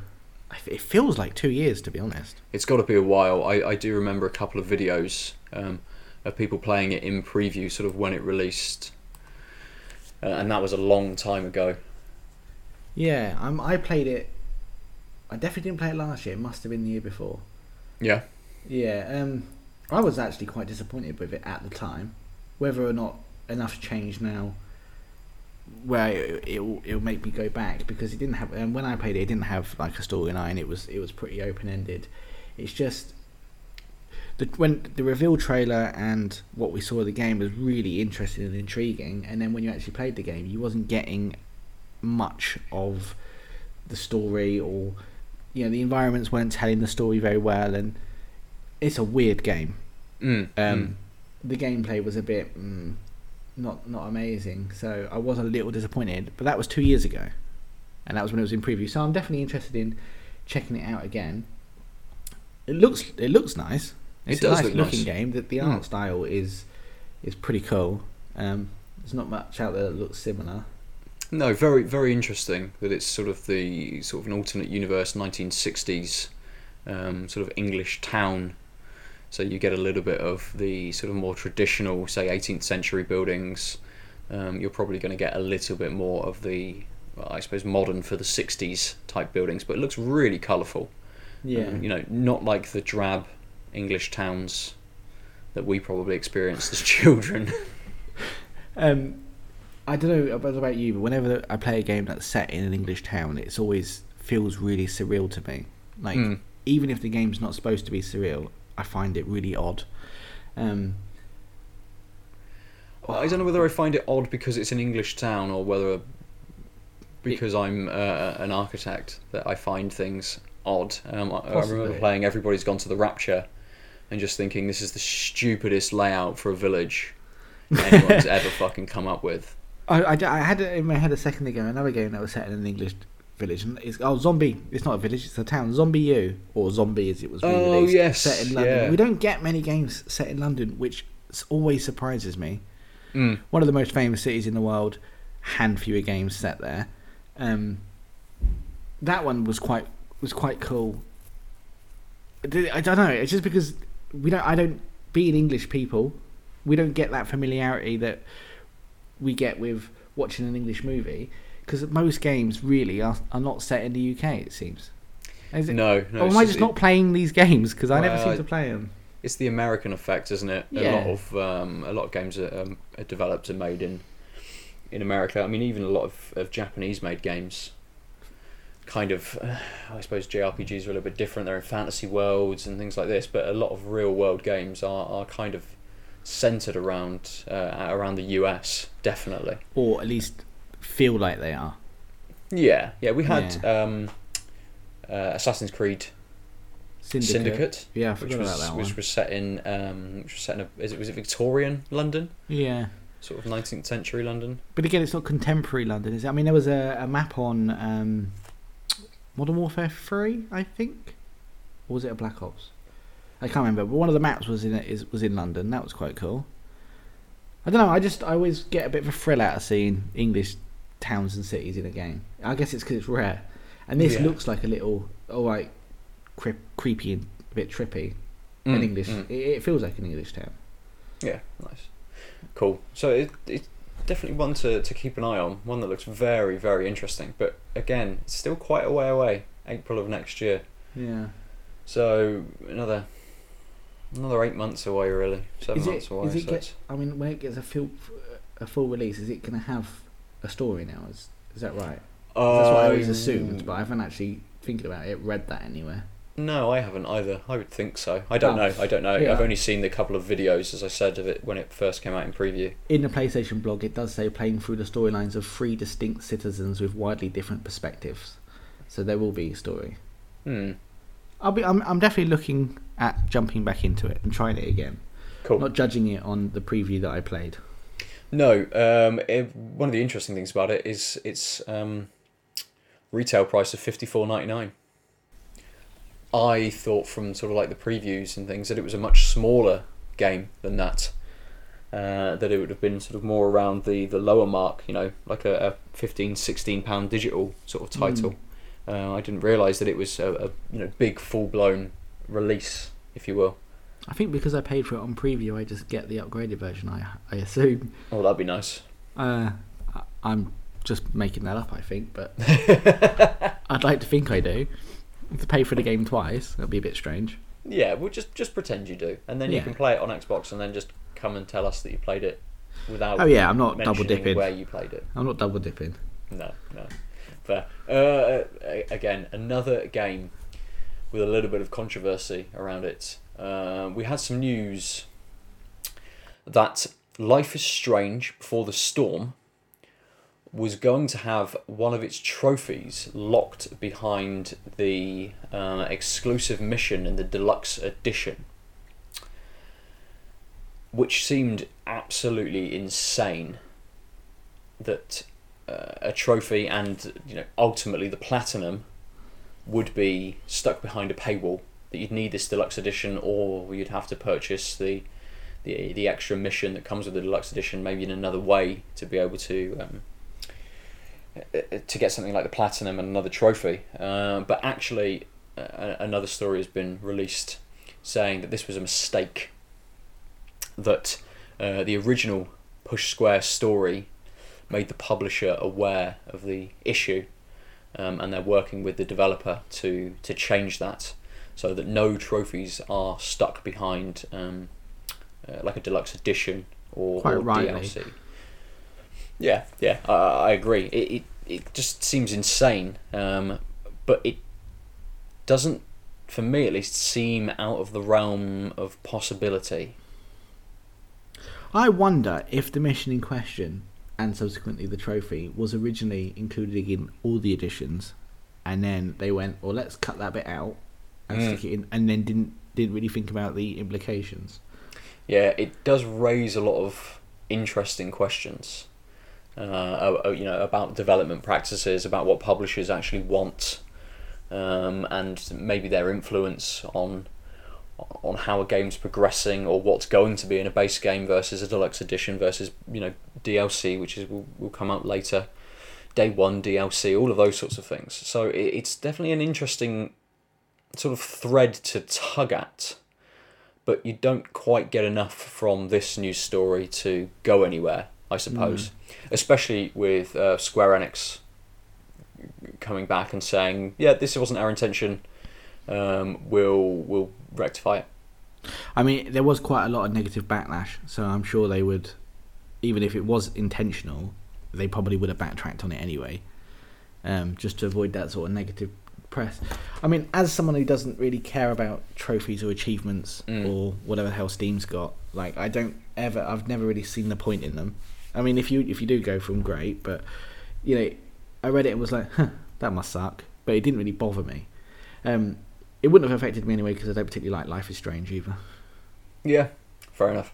it feels like two years to be honest. It's got to be a while. I, I do remember a couple of videos um, of people playing it in preview, sort of when it released, uh, and that was a long time ago. Yeah, um, I played it. I definitely didn't play it last year. It must have been the year before. Yeah. Yeah, um, I was actually quite disappointed with it at the time. Whether or not enough changed now, where it, it'll it'll make me go back because it didn't have. Um, when I played it, it didn't have like a storyline. It was it was pretty open ended. It's just the when the reveal trailer and what we saw of the game was really interesting and intriguing. And then when you actually played the game, you wasn't getting much of the story or you know the environments weren't telling the story very well and it's a weird game. Mm. um the gameplay was a bit mm, not not amazing so i was a little disappointed but that was two years ago and that was when it was in preview so i'm definitely interested in checking it out again. It looks it looks nice. It it's does a nice look looking nice. game. That the Mm. art style is is pretty cool. Um there's not much out there that looks similar No, very very interesting that it's sort of the sort of an alternate universe 1960s um, sort of English town. So you get a little bit of the sort of more traditional, say 18th century buildings. Um, you're probably going to get a little bit more of the, well, I suppose, modern for the 60s type buildings, but it looks really colourful. Yeah. Um, you know, not like the drab English towns that we probably experienced as children. Um, I don't know about about you, but whenever I play a game that's set in an English town, it's always feels really surreal to me. Like Mm. even if the game's not supposed to be surreal, I find it really odd. Um, Well, I don't know whether I find it odd because it's an English town or whether because I'm uh, an architect that I find things odd. Um, I, I remember playing Everybody's Gone to the Rapture and just thinking this is the stupidest layout for a village anyone's ever fucking come up with. I, I, I had it in my head a second ago. Another game that was set in an English village, and it's oh zombie. It's not a village; it's a town. ZombiU or Zombi as it was. Oh, re-released, yes, set in London. yeah. We don't get many games set in London, which always surprises me. Mm. One of the most famous cities in the world, hand fewer games set there. Um, that one was quite was quite cool. I don't know. It's just because we don't. I don't. Being English people, we don't get that familiarity that we get with watching an English movie. Because most games really are, are not set in the UK. It seems. Is it, No, no. Or am I just- just not playing these games? Because I never seem to play them. It's the American effect, isn't it? Yeah. A lot of um, a lot of games are, um, are developed and made in in America. I mean, even a lot of, of Japanese made games. Kind of, uh, I suppose JRPGs are a little bit different. They're in fantasy worlds and things like this, but a lot of real world games are, are kind of centered around uh, around the US. Definitely. Or at least feel like they are. Yeah, yeah. We had um, uh, Assassin's Creed Syndicate. Syndicate, Yeah, which was which was set in um, which was set in a, is it was it Victorian London? Yeah. sort of 19th century London. But again, it's not contemporary London, is it? I mean, there was a, a map on um, Modern Warfare 3, I think. Or was it a Black Ops? I can't remember. But one of the maps was in is was in London. That was quite cool. I don't know. I just I always get a bit of a thrill out of seeing English towns and cities in a game. I guess it's because it's rare. And this Yeah. looks like a little, all right, cre- creepy and a bit trippy. An Mm, English. mm. It, it feels like an English town. Yeah, nice. Cool. So it, it's definitely one to, to keep an eye on, one that looks very, very interesting. But again, it's still quite a way away, April of next year. Yeah. So another another eight months away, really. Seven Is it- months away. is it so get- I mean, when it gets a full a full release, is it going to have a story now? Is is that right? That's what I always Um, assumed, but I haven't actually thinking about it, read that anywhere. No, I haven't either. I would think so. I don't Oh. know. I don't know. Yeah. I've only seen the couple of videos, as I said, of it when it first came out in preview. In the PlayStation blog, it does say playing through the storylines of three distinct citizens with widely different perspectives. So there will be a story. Hmm. I'll be. I'm. I'm definitely looking at jumping back into it and trying it again. Cool. Not judging it on the preview that I played. No, um, it, one of the interesting things about it is its um, retail price of fifty four ninety nine. I thought from sort of like the previews and things that it was a much smaller game than that. Uh, that it would have been sort of more around the, the lower mark, you know, like a, a 15, 16 pound digital sort of title. Uh, I didn't realise that it was a, a you know big full blown release, if you will. I think because I paid for it on preview, I just get the upgraded version. I I assume. Oh, that'd be nice. Uh, I- I'm just making that up. I think, but I'd like to think I do. To pay for the game twice, that'd be a bit strange. Yeah, well, just just pretend you do, and then you Yeah. can play it on Xbox, and then just come and tell us that you played it without. Oh yeah, I'm not double dipping Where you played it? I'm not double dipping. No, no. Fair. Uh, again, another game with a little bit of controversy around it. Uh, we had some news that Life is Strange Before the Storm was going to have one of its trophies locked behind the uh, exclusive mission in the deluxe edition, which seemed absolutely insane. That uh, a trophy and you know ultimately the platinum would be stuck behind a paywall. That you'd need this deluxe edition, or you'd have to purchase the the the extra mission that comes with the deluxe edition, maybe in another way to be able to um, uh, to get something like the platinum and another trophy. Uh, but actually, uh, another story has been released saying that this was a mistake. That uh, the original Push Square story made the publisher aware of the issue, um, and they're working with the developer to to change that so that no trophies are stuck behind um, uh, like a deluxe edition or, Quite or rightly. DLC. Yeah, yeah, I, I agree. It, it it just seems insane, um, but it doesn't, for me at least, seem out of the realm of possibility. I wonder if the mission in question and subsequently the trophy was originally included in all the editions, and then they went, "Well, let's cut that bit out and Mm. stick it in," and then didn't didn't really think about the implications. Yeah, it does raise a lot of interesting questions. Uh, uh, you know about development practices, about what publishers actually want, um, and maybe their influence on on how a game's progressing or what's going to be in a base game versus a deluxe edition versus you know DLC, which is will, will come out later, day one DLC, all of those sorts of things. So it, it's definitely an interesting sort of thread to tug at but you don't quite get enough from this news story to go anywhere, I suppose. Especially with uh, Square Enix coming back and saying, "Yeah, this wasn't our intention. Um, we'll we'll rectify it." I mean, there was quite a lot of negative backlash, so I'm sure they would, even if it was intentional, they probably would have backtracked on it anyway, um, just to avoid that sort of negative press. I mean, as someone who doesn't really care about trophies or achievements Mm. or whatever the hell Steam's got, like I don't ever, I've never really seen the point in them. I mean, if you if you do go for them, great, but you know, I read it and was like, huh, that must suck, but it didn't really bother me. Um, it wouldn't have affected me anyway because I don't particularly like Life is Strange either. Yeah, fair enough.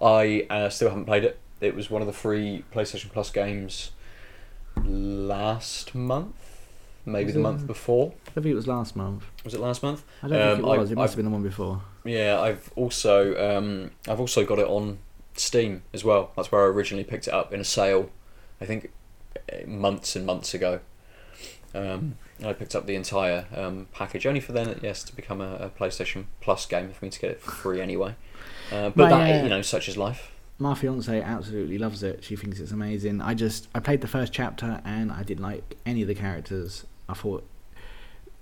I uh, still haven't played it. It was one of the free PlayStation Plus games last month, maybe the month before. I think it was last month. Was it last month? I don't think Um, it was. I've- it must I've- have been the one before. Yeah, I've also um, I've also got it on Steam as well. That's where I originally picked it up in a sale. I think uh, months and months ago. Um, I picked up the entire um, package only for then, yes, to become a, a PlayStation Plus game for me to get it for free anyway. Uh, but My, that uh, you know, such is life. My fiance absolutely loves it. She thinks it's amazing. I just I played the first chapter and I didn't like any of the characters. I thought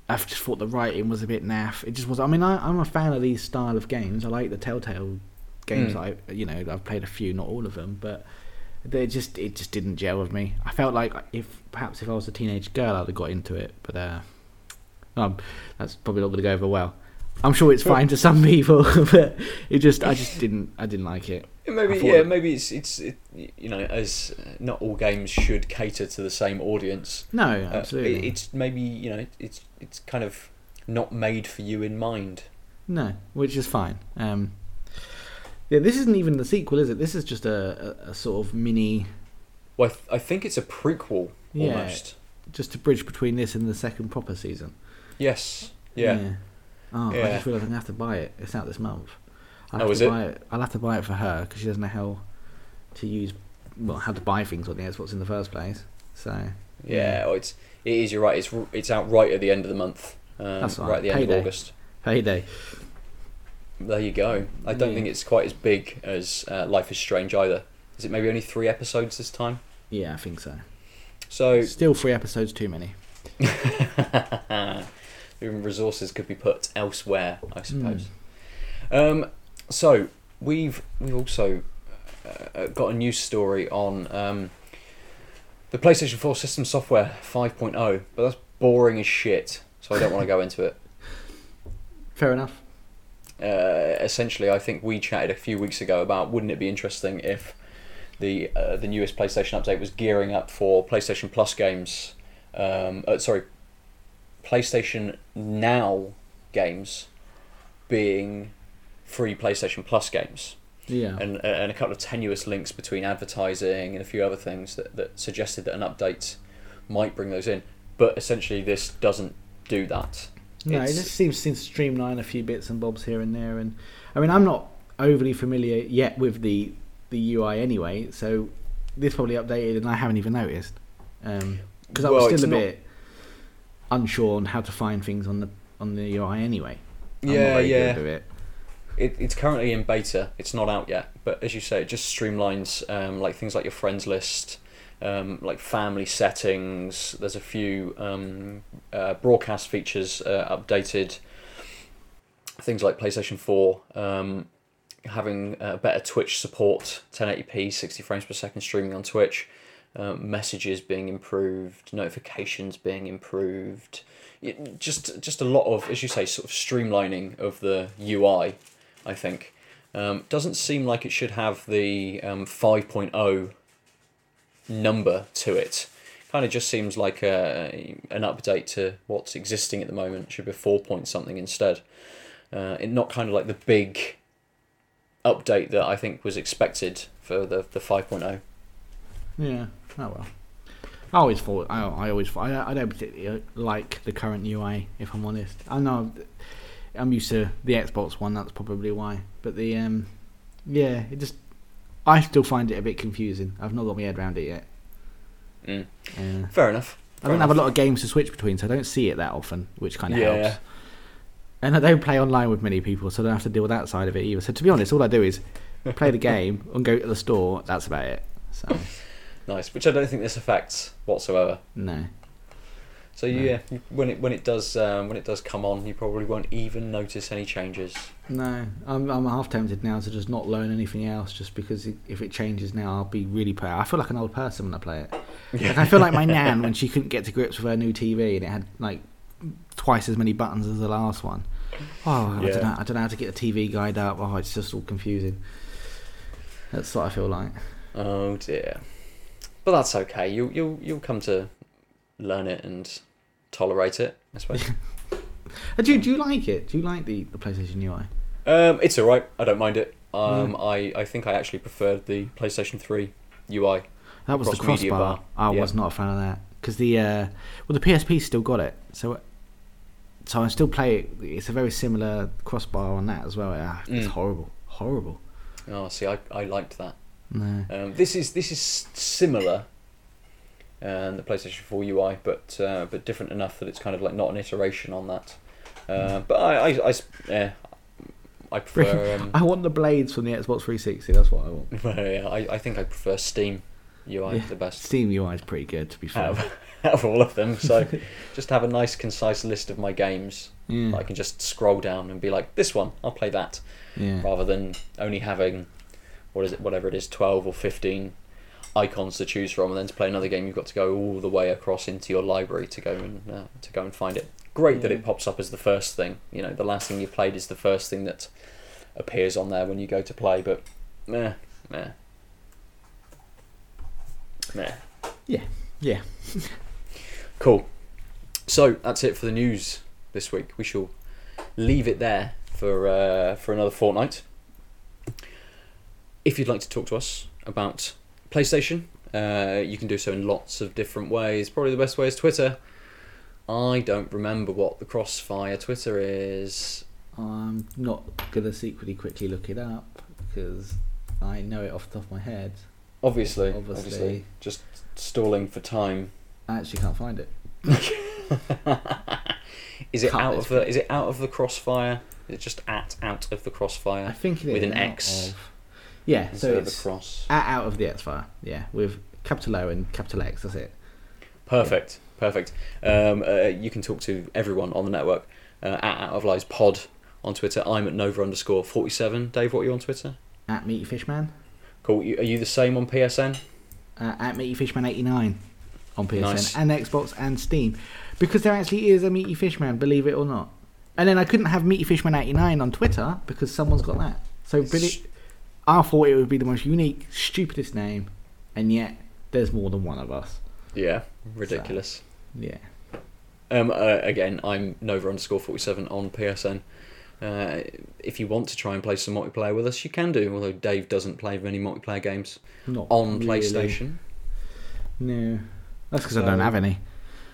I just thought the writing was a bit naff. It just was. I mean, I, I'm a fan of these style of games. I like the Telltale games. Mm. I you know I've played a few, not all of them, but they just it just didn't gel with me. I felt like if perhaps if I was a teenage girl, I'd have got into it, but uh, um, that's probably not going to go over well. I'm sure it's fine to some people, but it just I just didn't I didn't like it. Maybe yeah, that- maybe it's it's it, you know as uh, not all games should cater to the same audience. No, Uh, absolutely. it- it's maybe you know it's it's kind of not made for you in mind. No, which is fine. Um, yeah, this isn't even the sequel, is it? This is just a, a, a sort of mini, Well, I, th- I think it's a prequel Yeah. almost. just a bridge between this and the second proper season. Yes. Yeah. Oh, I just realised I'm gonna have to buy it. It's out this month. I'll Oh, have is to it? buy it. I'll have to buy it for her because she doesn't know how to use, well, how to buy things on the Xbox in the first place. So Yeah. Oh, it's it is. You're right. It's it's out right at the end of the month. Um, That's right. right. at the end Payday. of August. payday. There you go. I don't Yeah. think it's quite as big as uh, Life is Strange either. Is it maybe only three episodes this time? Yeah, I think so. So Still three episodes too many. Even resources could be put elsewhere, I suppose. Hmm. Um, so we've we've also uh, got a news story on um, the PlayStation 4 system software 5.0, but that's boring as shit. So I don't want to go into it. Fair enough. Uh, essentially, I think we chatted a few weeks ago about wouldn't it be interesting if the uh, the newest PlayStation update was gearing up for PlayStation Plus games. Um, uh, sorry, PlayStation Now games being free PlayStation Plus games, Yeah. and and a couple of tenuous links between advertising and a few other things that, that suggested that an update might bring those in. But essentially, this doesn't do that. No, it just seems to streamline a few bits and bobs here and there, and I mean, I'm not overly familiar yet with the the UI anyway, so this probably updated and I haven't even noticed. Um, because I Well, was still a not- bit unsure on how to find things on the on the UI anyway. I'm not Yeah, very yeah. It. It, it's currently in beta. It's not out yet, but as you say, it just streamlines um, like things like your friends list, um, like family settings. There's a few um, uh, broadcast features uh, updated. Things like PlayStation Four um, having uh, better Twitch support, 1080p, 60 frames per second streaming on Twitch. Um, messages being improved, notifications being improved, it, just just a lot of, as you say, sort of streamlining of the UI. I think um, doesn't seem like it should have the um, 5.0 number to it. Kind of just seems like a, an update to what's existing at the moment. Should be 4 point something instead. Uh, it not kind of like the big update that I think was expected for the the 5.0. Yeah. Oh well. I always thought I, I always thought, I, I don't particularly like the current UI if I'm honest. I know I'm used to the Xbox one. That's probably why. But the um, yeah, it just I still find it a bit confusing. I've not got my head around it yet. Mm. Yeah. Fair enough. I don't have a lot of games to switch between, so I don't see it that often, which kind of Yeah. helps. And I don't play online with many people, so I don't have to deal with that side of it either. So to be honest, all I do is play the game and go to the store. That's about it. So Nice, which I don't think this affects whatsoever. no. So yeah, you- when it when it does um, when it does come on, you probably won't even notice any changes. No, I'm I'm half tempted now to just not learn anything else, just because it, if it changes now, I'll be really proud. I feel like an old person when I play it. Like I feel like my nan when she couldn't get to grips with her new TV and it had like twice as many buttons as the last one. Oh, I don't know. I don't know how to get the TV guide up. Oh, it's just all confusing. That's what I feel like. Oh dear, but that's okay. You you'll you'll come to learn it and tolerate it. I suppose. Uh, do, you- do you like it? Do you like the, the PlayStation UI? um, it's all right. I don't mind it. Um, I I think I actually preferred the PlayStation Three UI. That was the crossbar. bar, I yeah. was not a fan of that because the uh, well the PSP still got it, so so I still play it. It's a very similar crossbar on that as well. Ah, it's Mm. horrible, horrible. Oh, see, I, I liked that. No, Um, this is this is similar, um, the PlayStation Four UI, but uh, but different enough that it's kind of like not an iteration on that. Uh, but I I, I yeah, I prefer. Um, I want the blades from the Xbox 360. That's what I want. yeah, I, I think I prefer Steam UI Yeah. the best Steam UI is pretty good, to be fair. out of, out of all of them. So just have a nice concise list of my games. yeah, I can just scroll down and be like, this one, I'll play that, yeah. rather than only having what is it, whatever it is, twelve or fifteen icons to choose from, and then to play another game, you've got to go all the way across into your library to go and uh, to go and find it. Great that it pops up as the first thing. You know, the last thing you've played is the first thing that appears on there when you go to play. But meh, meh, meh. Yeah, yeah. Cool. So that's it for the news this week. We shall leave it there for uh, for another fortnight. If you'd like to talk to us about PlayStation, uh, you can do so in lots of different ways. Probably the best way is Twitter. I don't remember what the Crossfire Twitter is. I'm not gonna secretly quickly look it up because I know it off the top of my head. Obviously, Obviously. obviously, just stalling for time. I actually can't find it. is it Can't out of the? Is it out of the Crossfire? Is it just at out of the Crossfire? I think it is With an X. Of, yeah, instead so it's cross. at out of the X fire. Yeah, with capital O and capital X. That's it. Perfect, perfect. Um, uh, you can talk to everyone on the network uh, at Out of Lies Pod on Twitter. I'm at Nova underscore forty seven. Dave, what are you on Twitter? At Meaty Fishman. Cool. Are you the same on PSN? uh, at Meaty Fishman eighty nine on PSN Nice. and Xbox and Steam, because there actually is a Meaty Fishman, believe it or not. And then I couldn't have Meaty Fishman eighty nine on Twitter because someone's got that. So really, I thought it would be the most unique, stupidest name, and yet there's more than one of us. Yeah, ridiculous. Yeah, Um, uh, again, I'm Nova underscore forty seven on PSN. Uh, if you want to try and play some multiplayer with us, you can do. Although Dave doesn't play many multiplayer games not on really. PlayStation. No, that's because I don't have any.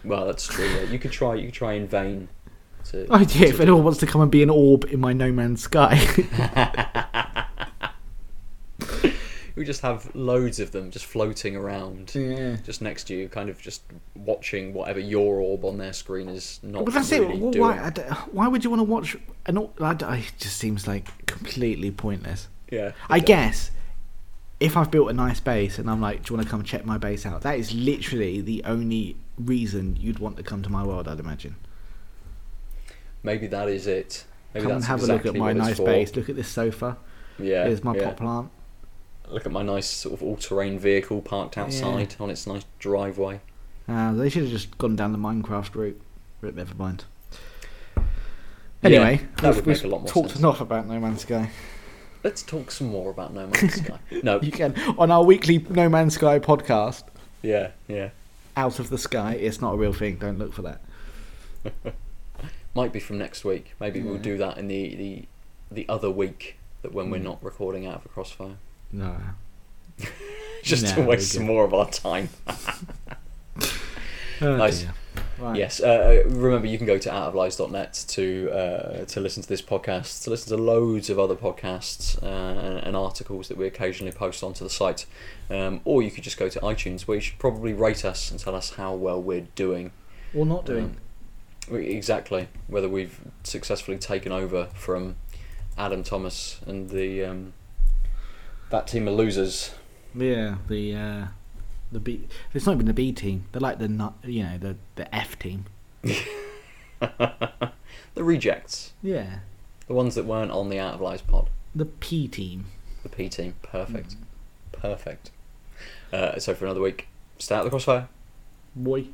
Well, that's true. Yeah. You could try. You could try in vain. To, I do. If to- anyone wants to come and be an orb in my No Man's Sky, we just have loads of them just floating around, Yeah. just next to you, kind of just watching whatever your orb on their screen is not. But that's really it. Well, doing. why, why would you want to watch an? d- It just seems like completely pointless. Yeah. I guess if I've built a nice base and I'm like, do you want to come check my base out? That is literally the only reason you'd want to come to my world. I'd imagine. Maybe that is it. Maybe come and have exactly a look at my nice for. base. Look at this sofa. Yeah. Here's my yeah. pot plant. Look at my nice sort of all-terrain vehicle parked outside on its nice driveway. Uh, they should have just gone down the Minecraft route. But never mind. Anyway, that we've, would make a lot more talked sense. enough about No Man's Sky. Let's talk some more about No Man's Sky. No, You can on our weekly No Man's Sky podcast. yeah, yeah. Out of the sky, it's not a real thing. Don't look for that. Might be from next week. Maybe we'll do that in the the, the other week that when we're Mm. not recording out of a crossfire. No. Just No, to waste some more of our time. Oh, Nice. Right. Yes. Uh, remember, you can go to outoflies.net to uh, to listen to this podcast, to listen to loads of other podcasts uh, and, and articles that we occasionally post onto the site, um, or you could just go to iTunes, where you should probably rate us and tell us how well we're doing. Or not doing. Um, exactly whether we've successfully taken over from Adam Thomas and the um, that team of losers. Yeah, the uh, the B. It's not even the B team. They're like the not, you know, the the F team. the rejects, Yeah, the ones that weren't on the Out of Lies pod. the P team. The P team, perfect, Mm. perfect. Uh, so for another week, stay out the crossfire. Boy.